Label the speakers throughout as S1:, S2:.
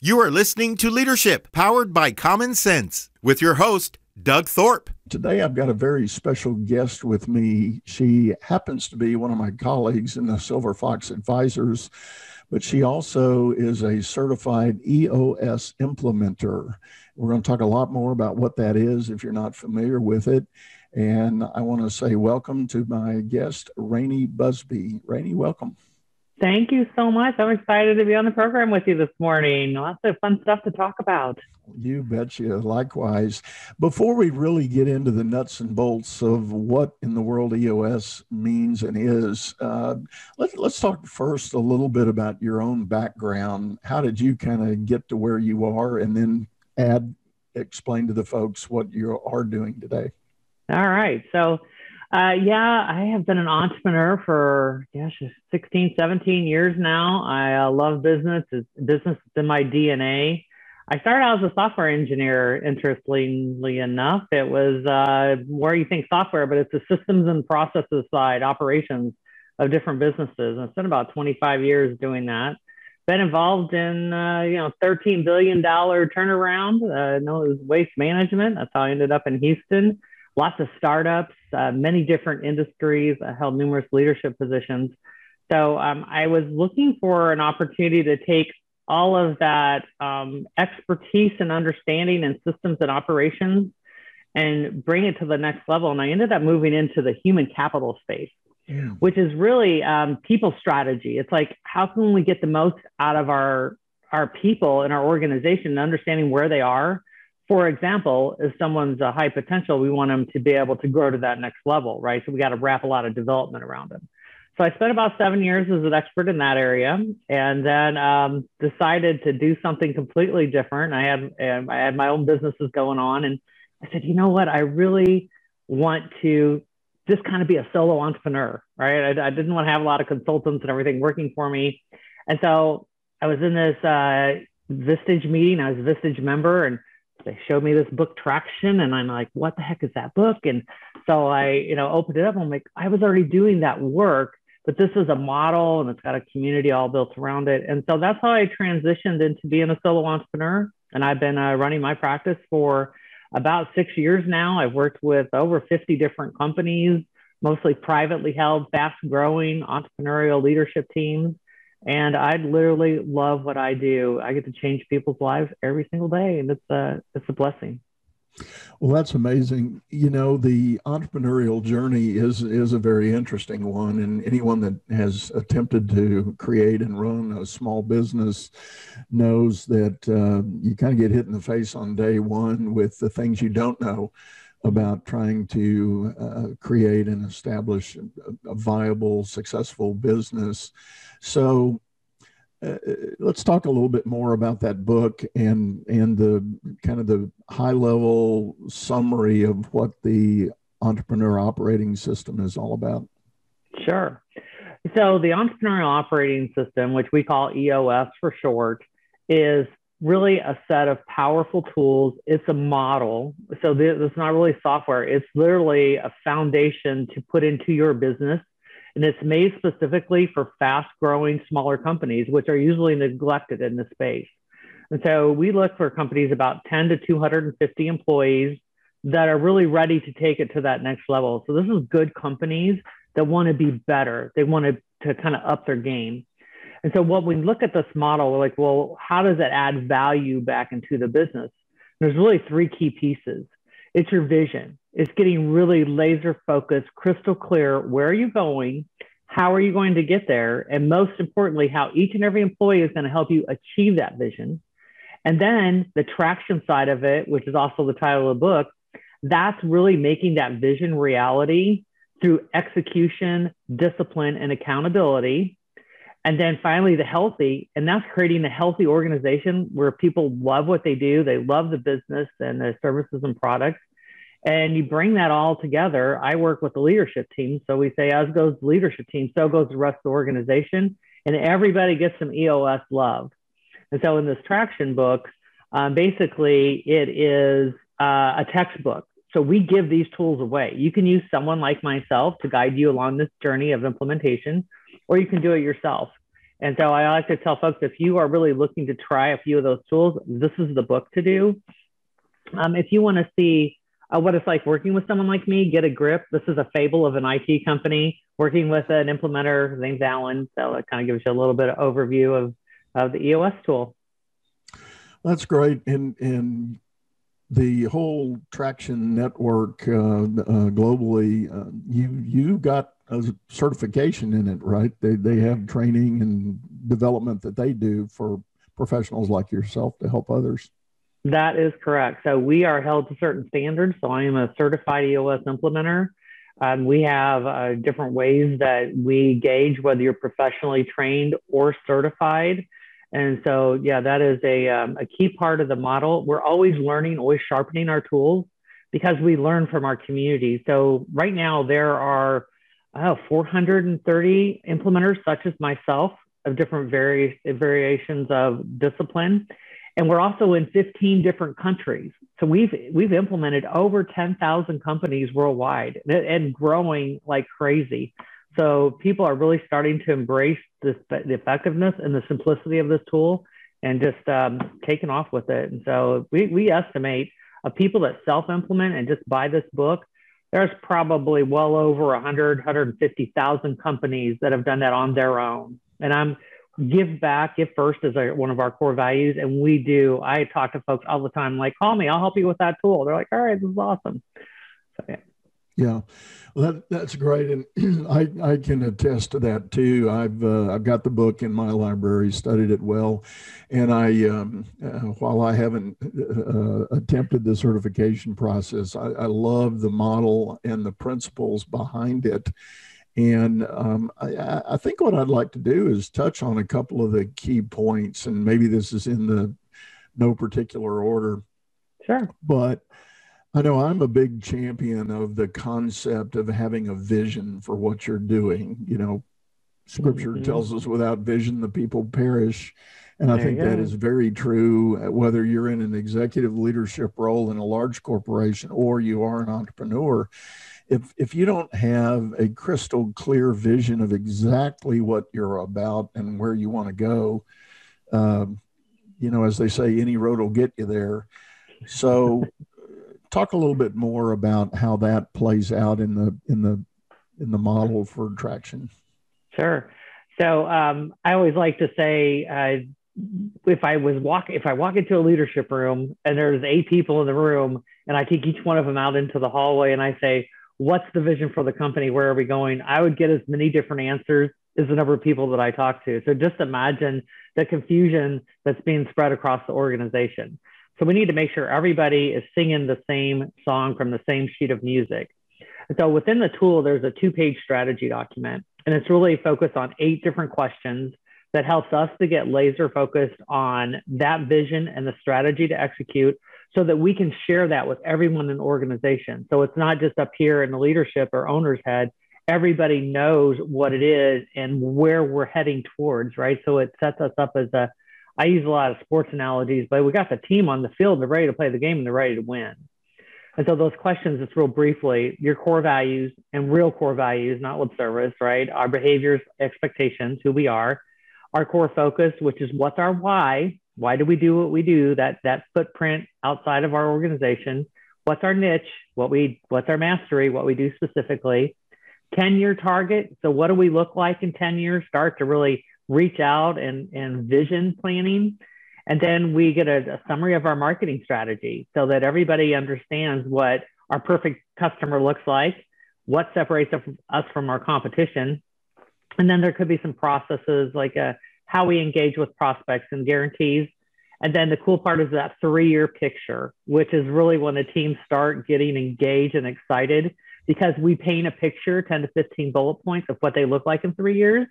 S1: You are listening to Leadership Powered by Common Sense with your host, Doug Thorpe.
S2: Today, I've got a very special guest with me. She happens to be one of my colleagues in the Silver Fox Advisors, but she also is a certified EOS implementer. We're going to talk a lot more about what that is if you're not familiar with it. And I want to say welcome to my guest, Rainee Busby. Rainee, welcome.
S3: Thank you so much. I'm excited to be on the program with you this morning. Lots of fun stuff to talk about.
S2: You betcha. Likewise. Before we really get into the nuts and bolts of what in the world EOS means and is, uh, let, let's talk first a little bit about your own background. How did you kind of get to where you are? And then add, explain to the folks what you are doing today.
S3: All right. So, uh, yeah, I have been an entrepreneur for, gosh, 16, 17 years now. I uh, love business. It's, business is in my DNA. I started out as a software engineer, interestingly enough. It was uh, where you think software, but it's the systems and processes side, operations of different businesses. And I spent about 25 years doing that. Been involved in, uh, you know, $13 billion turnaround. Uh, no, it was waste management. That's how I ended up in Houston lots of startups, uh, many different industries. I held numerous leadership positions. So um, I was looking for an opportunity to take all of that um, expertise and understanding in systems and operations and bring it to the next level. And I ended up moving into the human capital space, yeah. which is really um, people strategy. It's like, how can we get the most out of our, our people in our organization and understanding where they are for example, if someone's a high potential, we want them to be able to grow to that next level, right? So we got to wrap a lot of development around them. So I spent about seven years as an expert in that area, and then um, decided to do something completely different. I had I had my own businesses going on, and I said, you know what? I really want to just kind of be a solo entrepreneur, right? I, I didn't want to have a lot of consultants and everything working for me, and so I was in this uh, Vistage meeting. I was a Vistage member, and they showed me this book traction and i'm like what the heck is that book? And so i you know opened it up. I'm like i was already doing that work but this is a model and it's got a community all built around it. And so that's how i transitioned into being a solo entrepreneur. And i've been uh, running my practice for about six years now. I've worked with over 50 different companies mostly privately held fast growing entrepreneurial leadership teams and I literally love what I do. I get to change people's lives every single day, and it's a it's a blessing.
S2: Well, that's amazing. You know, the entrepreneurial journey is is a very interesting one, and anyone that has attempted to create and run a small business knows that uh, you kind of get hit in the face on day one with the things you don't know about trying to uh, create and establish a, a viable, successful business. So uh, let's talk a little bit more about that book and and the kind of the high level summary of what the entrepreneur operating system is all about.
S3: Sure. So the entrepreneurial operating system, which we call EOS for short, is really a set of powerful tools. It's a model. So is not really software. It's literally a foundation to put into your business and it's made specifically for fast growing smaller companies, which are usually neglected in this space. And so we look for companies about 10 to 250 employees that are really ready to take it to that next level. So this is good companies that want to be better. They want to, to kind of up their game. And so when we look at this model, we're like, well, how does it add value back into the business? There's really three key pieces. It's your vision. It's getting really laser focused, crystal clear. Where are you going? How are you going to get there? And most importantly, how each and every employee is going to help you achieve that vision. And then the traction side of it, which is also the title of the book, that's really making that vision reality through execution, discipline, and accountability. And then finally, the healthy, and that's creating a healthy organization where people love what they do, they love the business and the services and products, and you bring that all together. I work with the leadership team. So we say, as goes the leadership team, so goes the rest of the organization. And everybody gets some EOS love. And so in this traction book, um, basically it is uh, a textbook. So we give these tools away. You can use someone like myself to guide you along this journey of implementation, or you can do it yourself. And so I like to tell folks if you are really looking to try a few of those tools, this is the book to do. Um, if you want to see uh, what it's like working with someone like me, get a grip. This is a fable of an IT company working with an implementer. His name's Alan. So it kind of gives you a little bit of overview of, of the EOS tool.
S2: That's great. And, and the whole traction network uh, uh, globally, uh, you, you got a certification in it, right? They, they have training and development that they do for professionals like yourself to help others.
S3: That is correct. So we are held to certain standards. So I am a certified EOS implementer. Um, we have uh, different ways that we gauge whether you're professionally trained or certified. And so, yeah, that is a, um, a key part of the model. We're always learning, always sharpening our tools because we learn from our community. So right now there are oh, 430 implementers such as myself of different various variations of discipline and we're also in 15 different countries. So we've we've implemented over 10,000 companies worldwide and growing like crazy. So people are really starting to embrace this, the effectiveness and the simplicity of this tool and just um, taking off with it. And so we, we estimate of people that self-implement and just buy this book, there's probably well over 100, 150,000 companies that have done that on their own. And I'm give back, give first is one of our core values. And we do, I talk to folks all the time, like, call me, I'll help you with that tool. They're like, all right, this is awesome. So,
S2: yeah. Yeah, well, that, that's great, and I, I can attest to that too. I've uh, I've got the book in my library, studied it well, and I um, uh, while I haven't uh, attempted the certification process, I, I love the model and the principles behind it, and um, I, I, think what I'd like to do is touch on a couple of the key points, and maybe this is in the no particular order.
S3: Sure.
S2: But I know I'm a big champion of the concept of having a vision for what you're doing. You know, scripture mm-hmm. tells us without vision, the people perish. And I think that is very true, whether you're in an executive leadership role in a large corporation or you are an entrepreneur if if you don't have a crystal clear vision of exactly what you're about and where you want to go, um, you know, as they say, any road will get you there. So, talk a little bit more about how that plays out in the in the in the model for traction.
S3: Sure. So um, I always like to say, uh, if I was walk if I walk into a leadership room and there's eight people in the room, and I take each one of them out into the hallway and I say, what's the vision for the company? Where are we going? I would get as many different answers as the number of people that I talk to. So just imagine the confusion that's being spread across the organization. So we need to make sure everybody is singing the same song from the same sheet of music. And so within the tool, there's a two page strategy document, and it's really focused on eight different questions that helps us to get laser focused on that vision and the strategy to execute so that we can share that with everyone in the organization. So it's not just up here in the leadership or owner's head. Everybody knows what it is and where we're heading towards, right? So it sets us up as a, I use a lot of sports analogies, but we got the team on the field, they're ready to play the game and they're ready to win. And so those questions, just real briefly, your core values and real core values, not lip service, right? Our behaviors, expectations, who we are, our core focus, which is what's our why, why do we do what we do? That that footprint outside of our organization. What's our niche? What we what's our mastery? What we do specifically? 10 year target. So what do we look like in 10 years? Start to really reach out and, and vision planning. And then we get a, a summary of our marketing strategy so that everybody understands what our perfect customer looks like, what separates us from our competition. And then there could be some processes like a how we engage with prospects and guarantees. And then the cool part is that three year picture, which is really when the teams start getting engaged and excited because we paint a picture, 10 to 15 bullet points of what they look like in three years.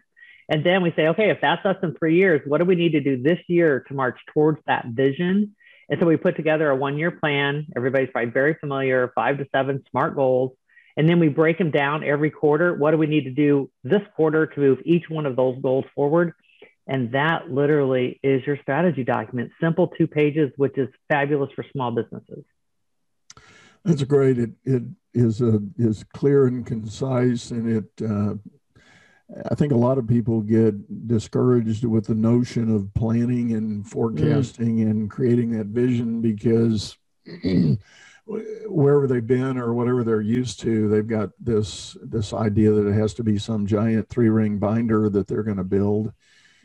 S3: And then we say, okay, if that's us in three years, what do we need to do this year to march towards that vision? And so we put together a one year plan. Everybody's probably very familiar, five to seven SMART goals. And then we break them down every quarter. What do we need to do this quarter to move each one of those goals forward? And that literally is your strategy document, simple two pages, which is fabulous for small businesses.
S2: That's great. It, it is a, is clear and concise, and it uh, I think a lot of people get discouraged with the notion of planning and forecasting mm. and creating that vision because wherever they've been or whatever they're used to, they've got this this idea that it has to be some giant three ring binder that they're going to build.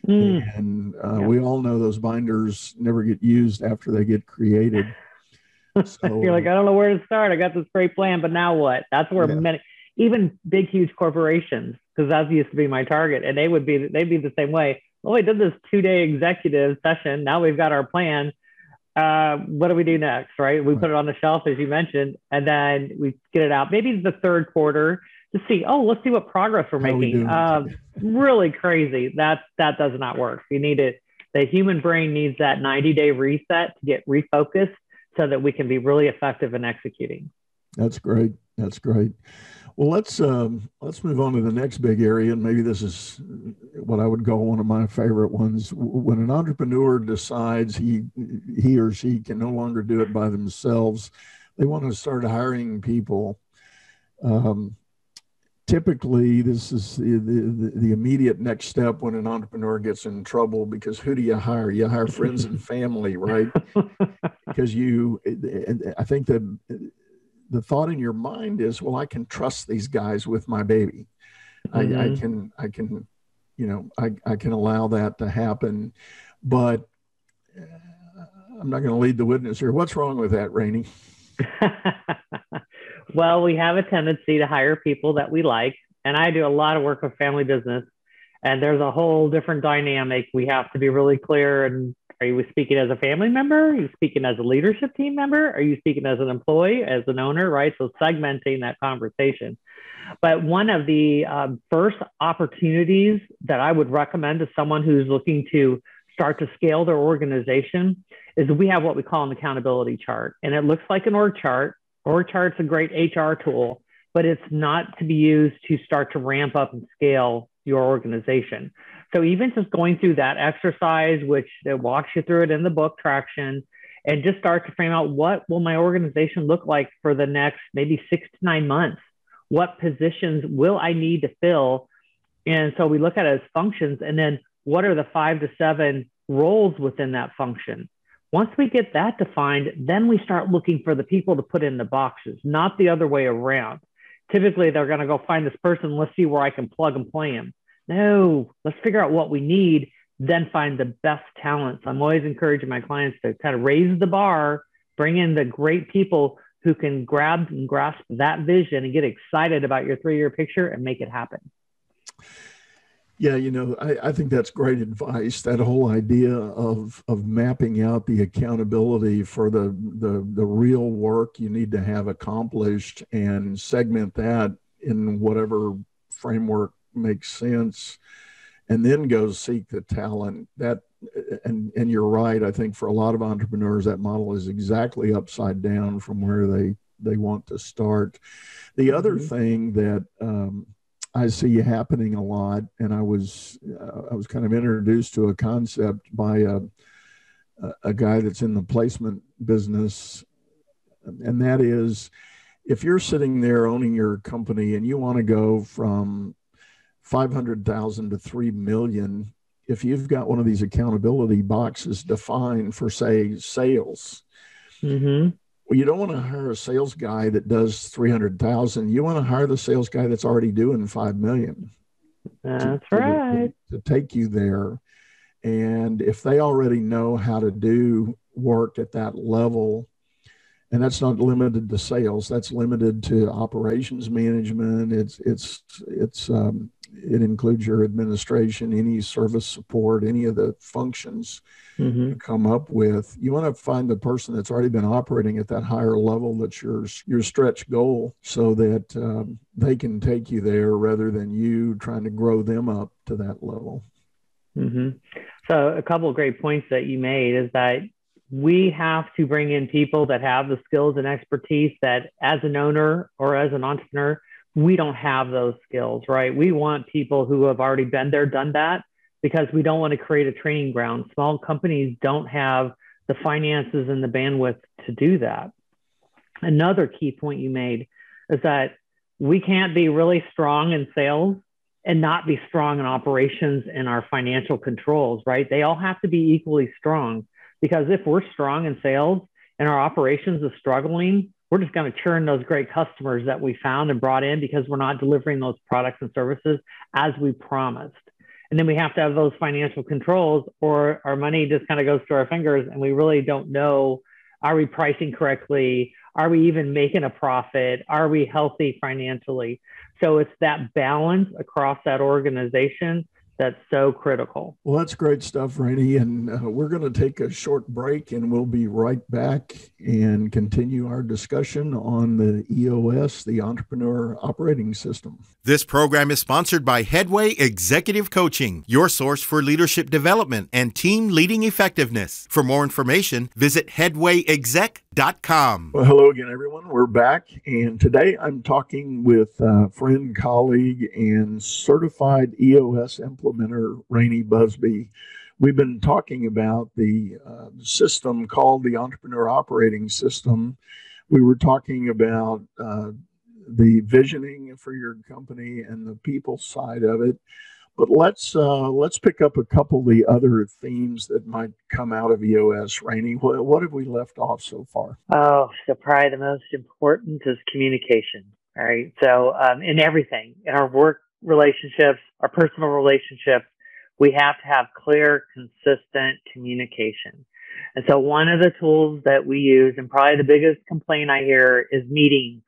S2: Mm. And uh, yeah. we all know those binders never get used after they get created.
S3: So, You're like, I don't know where to start. I got this great plan, but now what? That's where yeah. many, even big, huge corporations, because that used to be my target, and they would be they'd be the same way. Well, we did this two day executive session. Now we've got our plan. Uh, what do we do next? Right? We right. put it on the shelf, as you mentioned, and then we get it out. Maybe the third quarter to see. Oh, let's see what progress we're How making. We uh, really crazy. That that does not work. You need it. The human brain needs that 90 day reset to get refocused so that we can be really effective in executing.
S2: That's great. That's great. Well, let's um, let's move on to the next big area, and maybe this is what I would call one of my favorite ones. When an entrepreneur decides he he or she can no longer do it by themselves, they want to start hiring people. Um, typically, this is the, the, the immediate next step when an entrepreneur gets in trouble because who do you hire? You hire friends and family, right? because you, I think that the thought in your mind is, well, I can trust these guys with my baby. Mm-hmm. I, I, mm-hmm. can, I can, you know, I, I can allow that to happen, but uh, I'm not going to lead the witness here. What's wrong with that, Rainee?
S3: well, we have a tendency to hire people that we like, and I do a lot of work with family business, and there's a whole different dynamic. We have to be really clear and are you speaking as a family member? Are you speaking as a leadership team member? Are you speaking as an employee, as an owner, right? So segmenting that conversation. But one of the um, first opportunities that I would recommend to someone who's looking to start to scale their organization is we have what we call an accountability chart. And it looks like an org chart. Org chart's a great HR tool, but it's not to be used to start to ramp up and scale your organization. So even just going through that exercise, which it walks you through it in the book Traction, and just start to frame out what will my organization look like for the next maybe six to nine months? What positions will I need to fill? And so we look at it as functions, and then what are the five to seven roles within that function? Once we get that defined, then we start looking for the people to put in the boxes, not the other way around. Typically, they're going to go find this person. Let's see where I can plug and play him. No, let's figure out what we need, then find the best talents. I'm always encouraging my clients to kind of raise the bar, bring in the great people who can grab and grasp that vision and get excited about your three year picture and make it happen.
S2: Yeah, you know, I, I, think that's great advice. That whole idea of of mapping out the accountability for the, the the real work you need to have accomplished and segment that in whatever framework makes sense and then go seek the talent that and and you're right i think for a lot of entrepreneurs that model is exactly upside down from where they they want to start the other mm-hmm. thing that um, i see happening a lot and i was uh, i was kind of introduced to a concept by a, a guy that's in the placement business and that is if you're sitting there owning your company and you want to go from 500,000 to 3 million if you've got one of these accountability boxes defined for say sales. Mm-hmm. well you don't want to hire a sales guy that does 300,000 you want to hire the sales guy that's already doing 5 million
S3: that's to, right.
S2: to, to take you there. And if they already know how to do work at that level and that's not limited to sales that's limited to operations management it's it's it's um, it includes your administration, any service support, any of the functions mm-hmm. you come up with. You want to find the person that's already been operating at that higher level that's your your stretch goal, so that um, they can take you there rather than you trying to grow them up to that level.
S3: Mm-hmm. So, a couple of great points that you made is that we have to bring in people that have the skills and expertise that, as an owner or as an entrepreneur, we don't have those skills, right? We want people who have already been there, done that, because we don't want to create a training ground. Small companies don't have the finances and the bandwidth to do that. Another key point you made is that we can't be really strong in sales and not be strong in operations and our financial controls, right? They all have to be equally strong because if we're strong in sales and our operations is struggling, we're just going to churn those great customers that we found and brought in because we're not delivering those products and services as we promised. And then we have to have those financial controls, or our money just kind of goes through our fingers and we really don't know are we pricing correctly? Are we even making a profit? Are we healthy financially? So it's that balance across that organization that's so critical.
S2: Well, that's great stuff, Rainee. And uh, we're going to take a short break and we'll be right back and continue our discussion on the EOS, the Entrepreneur Operating System.
S1: This program is sponsored by Headway Executive Coaching, your source for leadership development and team leading effectiveness. For more information, visit headwayexec.com.
S2: Well, hello again, everyone. We're back. And today I'm talking with a friend, colleague, and certified EOS implementer Rainee Busby. We've been talking about the uh, system called the Entrepreneur Operating System. We were talking about uh, the visioning for your company and the people side of it. But let's uh, let's pick up a couple of the other themes that might come out of EOS. Rainee, what, what have we left off so far?
S3: Oh, so probably the most important is communication. All right. So um, in everything, in our work relationships, our personal relationships, we have to have clear, consistent communication. And so one of the tools that we use, and probably the biggest complaint I hear is meetings.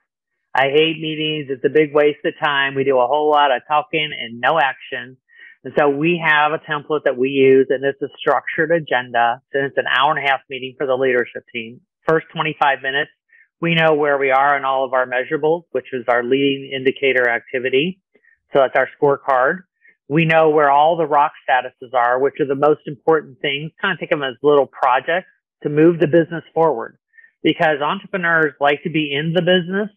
S3: I hate meetings. It's a big waste of time. We do a whole lot of talking and no action. And so we have a template that we use and it's a structured agenda. So it's an hour and a half meeting for the leadership team. First 25 minutes, we know where we are in all of our measurables, which is our leading indicator activity. So that's our scorecard. We know where all the rock statuses are, which are the most important things. Kind of think of them as little projects to move the business forward because entrepreneurs like to be in the business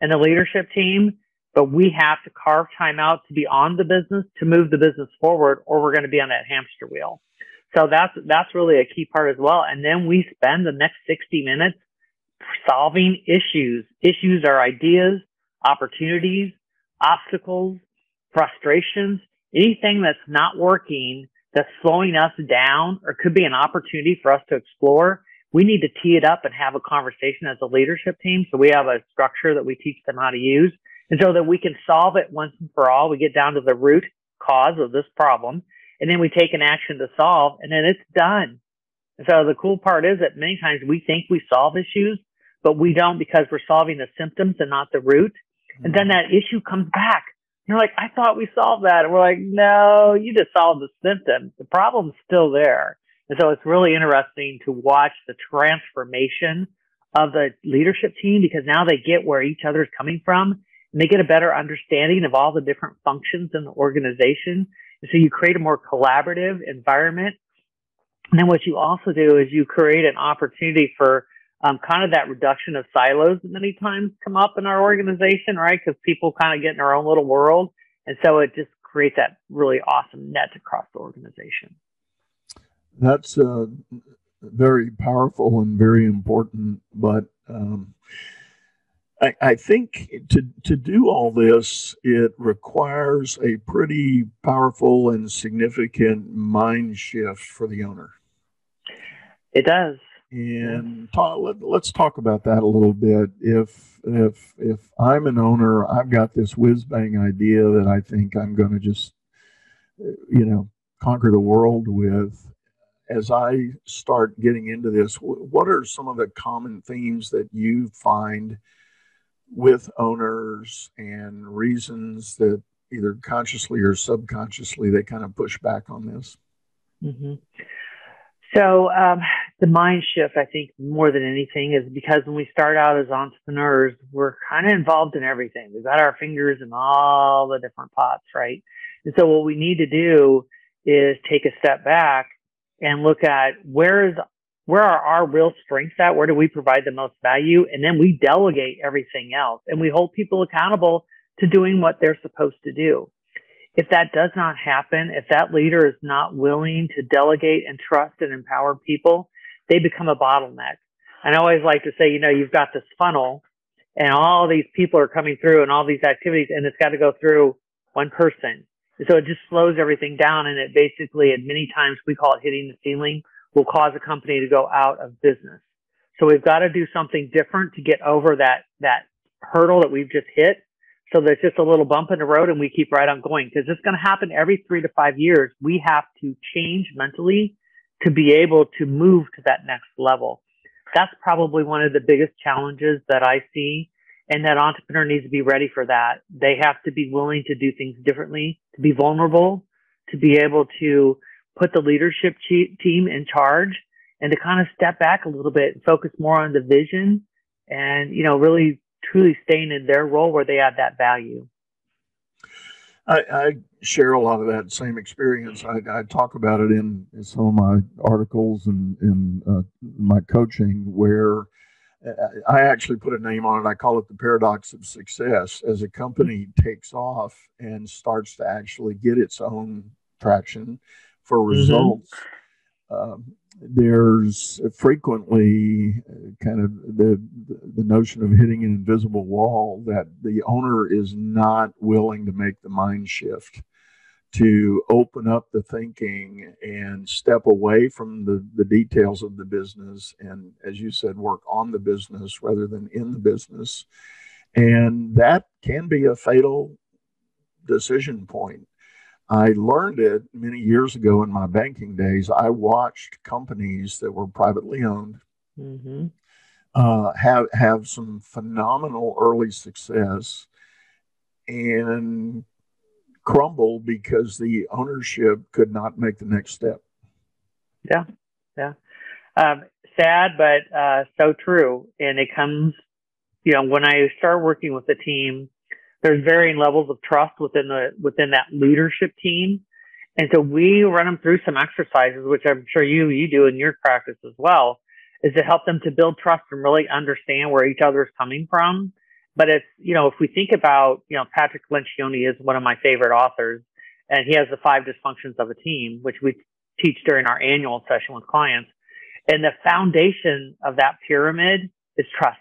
S3: and the leadership team, but we have to carve time out to be on the business to move the business forward or we're going to be on that hamster wheel. So that's, that's really a key part as well. And then we spend the next 60 minutes solving issues. Issues are ideas, opportunities, obstacles, frustrations, anything that's not working, that's slowing us down or could be an opportunity for us to explore, we need to tee it up and have a conversation as a leadership team. So we have a structure that we teach them how to use. And so that we can solve it once and for all. We get down to the root cause of this problem and then we take an action to solve and then it's done. And so the cool part is that many times we think we solve issues, but we don't because we're solving the symptoms and not the root. And then that issue comes back you're like, I thought we solved that. And we're like, no, you just solved the symptoms. The problem's still there. And so it's really interesting to watch the transformation of the leadership team because now they get where each other is coming from and they get a better understanding of all the different functions in the organization. And so you create a more collaborative environment. And then what you also do is you create an opportunity for um, kind of that reduction of silos that many times come up in our organization, right? Because people kind of get in their own little world. And so it just creates that really awesome net across the organization.
S2: That's uh, very powerful and very important. But um, I, I think to, to do all this, it requires a pretty powerful and significant mind shift for the owner.
S3: It does
S2: and talk, let, us talk about that a little bit. If if if I'm an owner, I've got this whiz bang idea that I think I'm going to just you know conquer the world with. As I start getting into this, what are some of the common themes that you find with owners and reasons that either consciously or subconsciously they kind of push back on this?
S3: Mm-hmm. So um, the mind shift, I think, more than anything, is because when we start out as entrepreneurs, we're kind of involved in everything. We've got our fingers in all the different pots, right? And so what we need to do is take a step back and look at where is where are our real strengths at? Where do we provide the most value? And then we delegate everything else, and we hold people accountable to doing what they're supposed to do. If that does not happen, if that leader is not willing to delegate and trust and empower people, they become a bottleneck. And I always like to say, you know, you've got this funnel and all these people are coming through and all these activities and it's got to go through one person. So it just slows everything down. And it basically, at many times we call it hitting the ceiling will cause a company to go out of business. So we've got to do something different to get over that, that hurdle that we've just hit. So there's just a little bump in the road and we keep right on going because it's going to happen every three to five years. We have to change mentally to be able to move to that next level. That's probably one of the biggest challenges that I see and that entrepreneur needs to be ready for that. They have to be willing to do things differently, to be vulnerable, to be able to put the leadership team in charge and to kind of step back a little bit and focus more on the vision and, you know, really truly staying in their role where they add that value.
S2: I, I share a lot of that same experience. I, I, talk about it in, some of my articles and in uh, my coaching where I actually put a name on it. I call it the paradox of success. As a company takes off and starts to actually get its own traction for mm-hmm. results, mm-hmm. um, there's frequently uh, kind of the the notion of hitting an invisible wall that the owner is not willing to make the mind shift to open up the thinking and step away from the, the details of the business and as you said work on the business rather than in the business and that can be a fatal decision point I learned it many years ago in my banking days. I watched companies that were privately owned mm-hmm. uh, have have some phenomenal early success and crumble because the ownership could not make the next step.
S3: Yeah, yeah. Um, sad, but uh, so true. And it comes, you know, when I start working with a team there's varying levels of trust within the within that leadership team. And so we run them through some exercises, which I'm sure you you do in your practice as well, is to help them to build trust and really understand where each other is coming from. But it's you know if we think about you know Patrick Lencioni is one of my favorite authors, and he has the five dysfunctions of a team, which we teach during our annual session with clients. And the foundation of that pyramid is trust.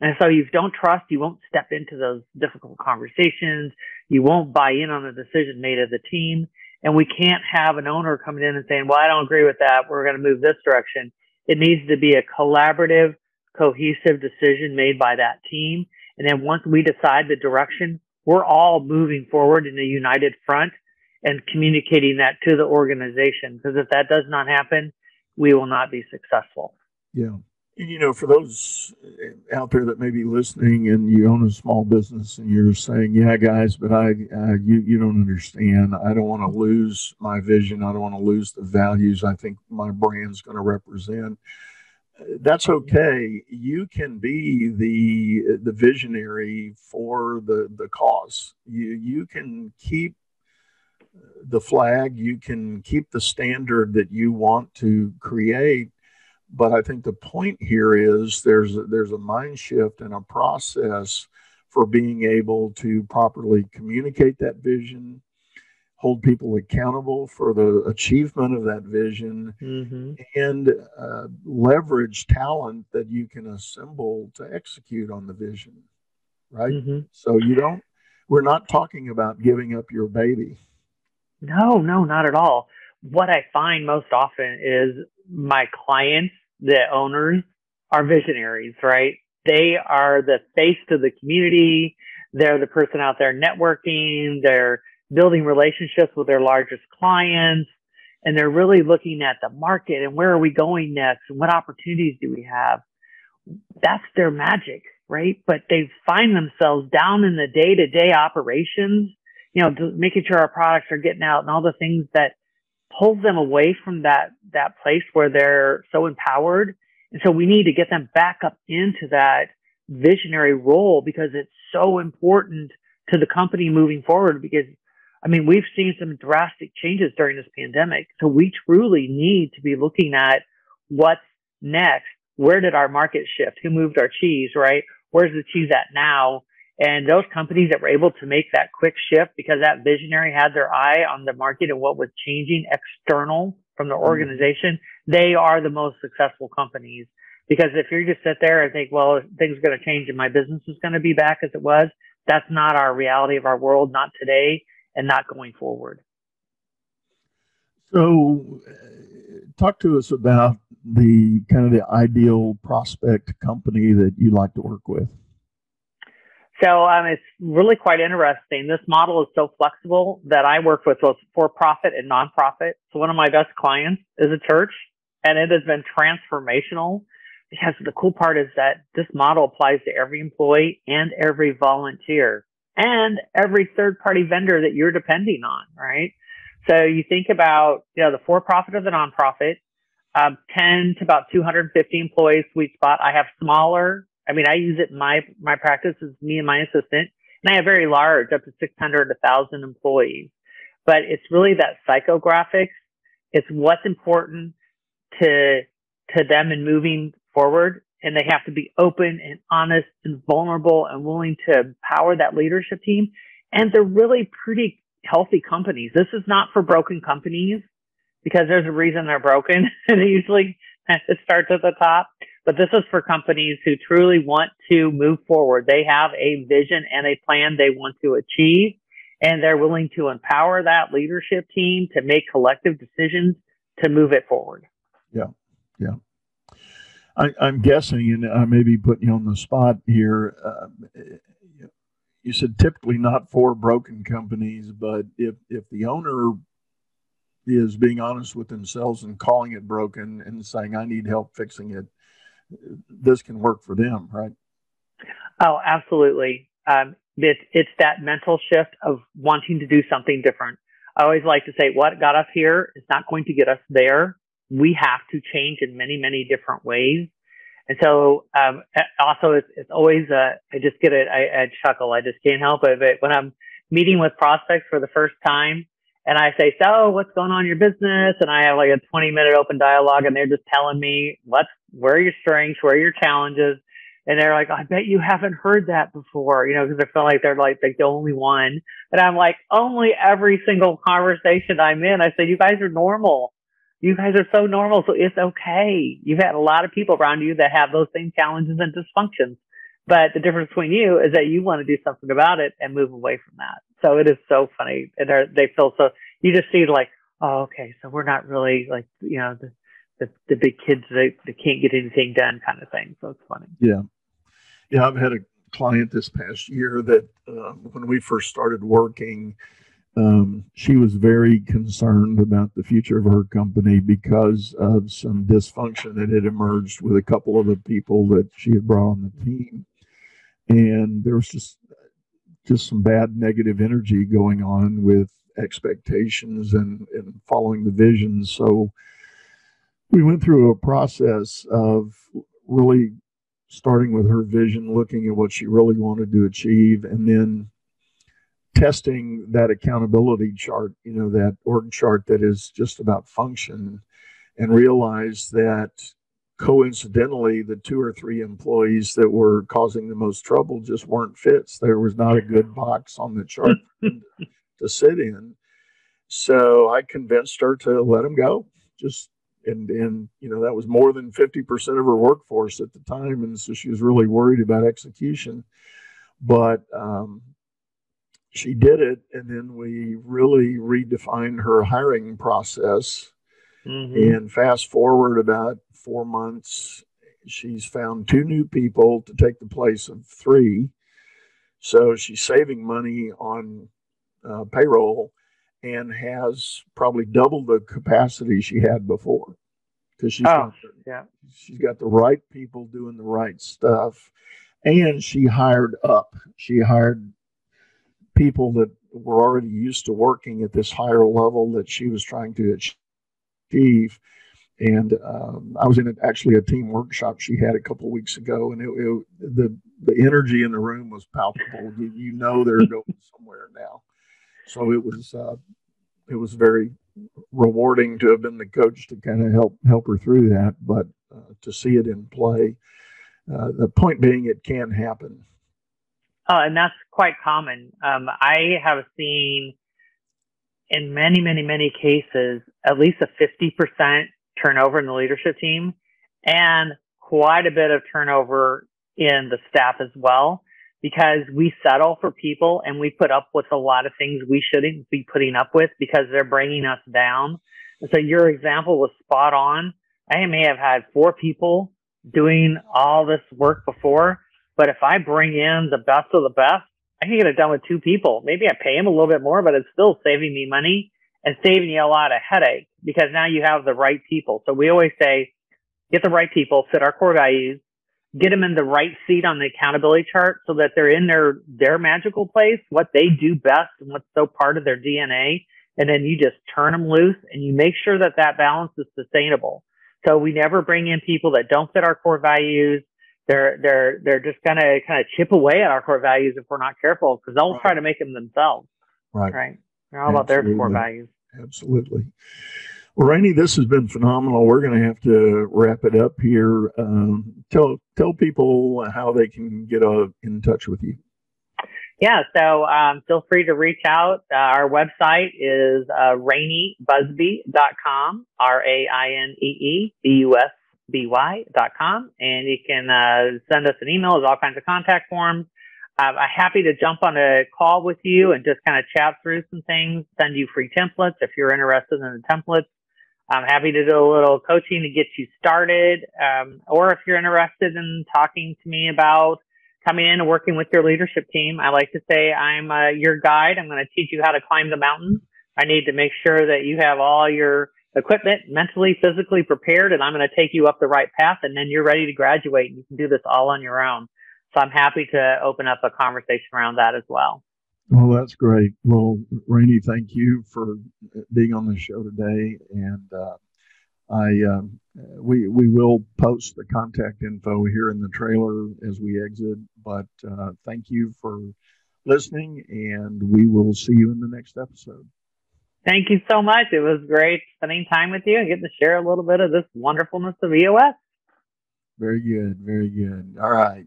S3: And so if you don't trust, you won't step into those difficult conversations. You won't buy in on the decision made of the team. And we can't have an owner coming in and saying, well, I don't agree with that. We're going to move this direction. It needs to be a collaborative, cohesive decision made by that team. And then once we decide the direction, we're all moving forward in a united front and communicating that to the organization. Because if that does not happen, we will not be successful.
S2: Yeah you know, for those out there that may be listening and you own a small business and you're saying, "Yeah, guys, but I, uh, you, you don't understand. I don't want to lose my vision. I don't want to lose the values I think my brand's going to represent." That's okay. You can be the the visionary for the the cause. You you can keep the flag. You can keep the standard that you want to create but I think the point here is there's there's a mind shift and a process for being able to properly communicate that vision, hold people accountable for the achievement of that vision, mm-hmm. and uh, leverage talent that you can assemble to execute on the vision. Right. Mm-hmm. So you don't. We're not talking about giving up your baby.
S3: No, no, not at all. What I find most often is my clients the owners are visionaries, right? They are the face to the community. They're the person out there networking. They're building relationships with their largest clients. And they're really looking at the market and where are we going next and what opportunities do we have? That's their magic, right? But they find themselves down in the day to day operations, you know, making sure our products are getting out and all the things that pulls them away from that that place where they're so empowered. And so we need to get them back up into that visionary role because it's so important to the company moving forward because I mean, we've seen some drastic changes during this pandemic. So we truly need to be looking at what's next. Where did our market shift? Who moved our cheese, right? Where's the cheese at now? And those companies that were able to make that quick shift because that visionary had their eye on the market and what was changing external from the mm-hmm. organization, they are the most successful companies. Because if you just sit there and think, well, things are going to change and my business is going to be back as it was, that's not our reality of our world, not today. And not going forward.
S2: So, uh, talk to us about the kind of the ideal prospect company that you like to work with.
S3: So um, it's really quite interesting. This model is so flexible that I work with both for profit and nonprofit. So one of my best clients is a church and it has been transformational because the cool part is that this model applies to every employee and every volunteer and every third party vendor that you're depending on, right? So you think about, you know, the for profit or the nonprofit, um, 10 to about 250 employees sweet spot. I have smaller. I mean, I use it in my, my practice is me and my assistant and I have very large up to 600 1000 employees, but it's really that psychographics. It's what's important to, to them in moving forward and they have to be open and honest and vulnerable and willing to empower that leadership team. And they're really pretty healthy companies. This is not for broken companies because there's a reason they're broken and usually it starts at the top. But this is for companies who truly want to move forward. They have a vision and a plan they want to achieve and they're willing to empower that leadership team to make collective decisions to move it forward.
S2: Yeah. Yeah. I, am guessing, and I may be putting you on the spot here. Uh, you said typically not for broken companies, but if if the owner is being honest with themselves and calling it broken and saying I need help fixing it, this can work for them, right?
S3: Oh, absolutely. Um, it's it's that mental shift of wanting to do something different. I always like to say, what got us here is not going to get us there we have to change in many, many different ways. And so, um, also it's, it's always, uh, I just get it. I, I chuckle. I just can't help it. But when I'm meeting with prospects for the first time and I say, so what's going on in your business? And I have like a 20 minute open dialogue and they're just telling me what's, where are your strengths? Where are your challenges? And they're like, I bet you haven't heard that before, you know, because they feel like they're like, like the only one. And I'm like, only every single conversation I'm in, I say, you guys are normal you guys are so normal, so it's okay. You've had a lot of people around you that have those same challenges and dysfunctions. But the difference between you is that you want to do something about it and move away from that. So it is so funny. And they feel so, you just see like, oh, okay, so we're not really like, you know, the, the, the big kids that, that can't get anything done kind of thing. So it's funny.
S2: Yeah. Yeah. I've had a client this past year that uh, when we first started working, um, she was very concerned about the future of her company because of some dysfunction that had emerged with a couple of the people that she had brought on the team, and there was just just some bad negative energy going on with expectations and, and following the vision. So we went through a process of really starting with her vision, looking at what she really wanted to achieve, and then testing that accountability chart, you know, that org chart that is just about function, and realize that coincidentally, the two or three employees that were causing the most trouble just weren't fits. There was not a good box on the chart to sit in. So I convinced her to let them go. Just and and you know that was more than 50% of her workforce at the time and so she was really worried about execution but um, she did it, and then we really redefined her hiring process. Mm-hmm. And fast forward about four months, she's found two new people to take the place of three. So she's saving money on uh, payroll and has probably double the capacity she had before because she's, oh, yeah. she's got the right people doing the right stuff. And she hired up. She hired people that were already used to working at this higher level that she was trying to achieve. And um, I was in actually a team workshop she had a couple of weeks ago, and it, it, the the energy in the room was palpable. You, you know they're going somewhere now. So it was uh, it was very rewarding to have been the coach to kind of help help her through that, but uh, to see it in play. Uh, the point being, it can happen.
S3: Uh, and that's quite common. Um, I have seen in many, many, many cases at least a 50% turnover in the leadership team and quite a bit of turnover in the staff as well. because we settle for people and we put up with a lot of things we shouldn't be putting up with because they're bringing us down. And so your example was spot on. I may have had four people doing all this work before, but if I bring in the best of the best, I can get it done with two people. Maybe I pay them a little bit more, but it's still saving me money and saving you a lot of headache because now you have the right people. So we always say, get the right people, fit our core values, get them in the right seat on the accountability chart so that they're in their, their magical place, what they do best and what's so part of their DNA. And then you just turn them loose and you make sure that that balance is sustainable. So we never bring in people that don't fit our core values. They're, they're, they're just going to kind of chip away at our core values if we're not careful because they'll right. try to make them themselves.
S2: Right.
S3: Right. They're all Absolutely. about their core values.
S2: Absolutely. Well, Rainee, this has been phenomenal. We're going to have to wrap it up here. Um, tell tell people how they can get uh, in touch with you.
S3: Yeah, so um, feel free to reach out. Uh, our website is uh, raineebusby.com, R A I N E E B U S B Y.com. And you can uh, send us an email. There's all kinds of contact forms. I'm happy to jump on a call with you and just kind of chat through some things, send you free templates if you're interested in the templates. I'm happy to do a little coaching to get you started. Um, or if you're interested in talking to me about coming in and working with your leadership team, I like to say I'm uh, your guide. I'm going to teach you how to climb the mountain. I need to make sure that you have all your equipment mentally, physically prepared, and I'm going to take you up the right path, and then you're ready to graduate. And you can do this all on your own. So I'm happy to open up a conversation around that as well.
S2: Well, that's great. Well, Rainee, thank you for being on the show today, and uh, I um, we we will post the contact info here in the trailer as we exit. But uh, thank you for listening, and we will see you in the next episode.
S3: Thank you so much. It was great spending time with you and getting to share a little bit of this wonderfulness of EOS.
S2: Very good. Very good. All right.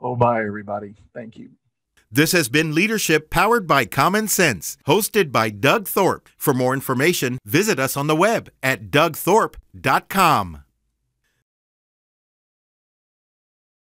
S2: Oh, bye, everybody. Thank you.
S1: This has been Leadership Powered by Common Sense, hosted by Doug Thorpe. For more information, visit us on the web at dougthorpe.com.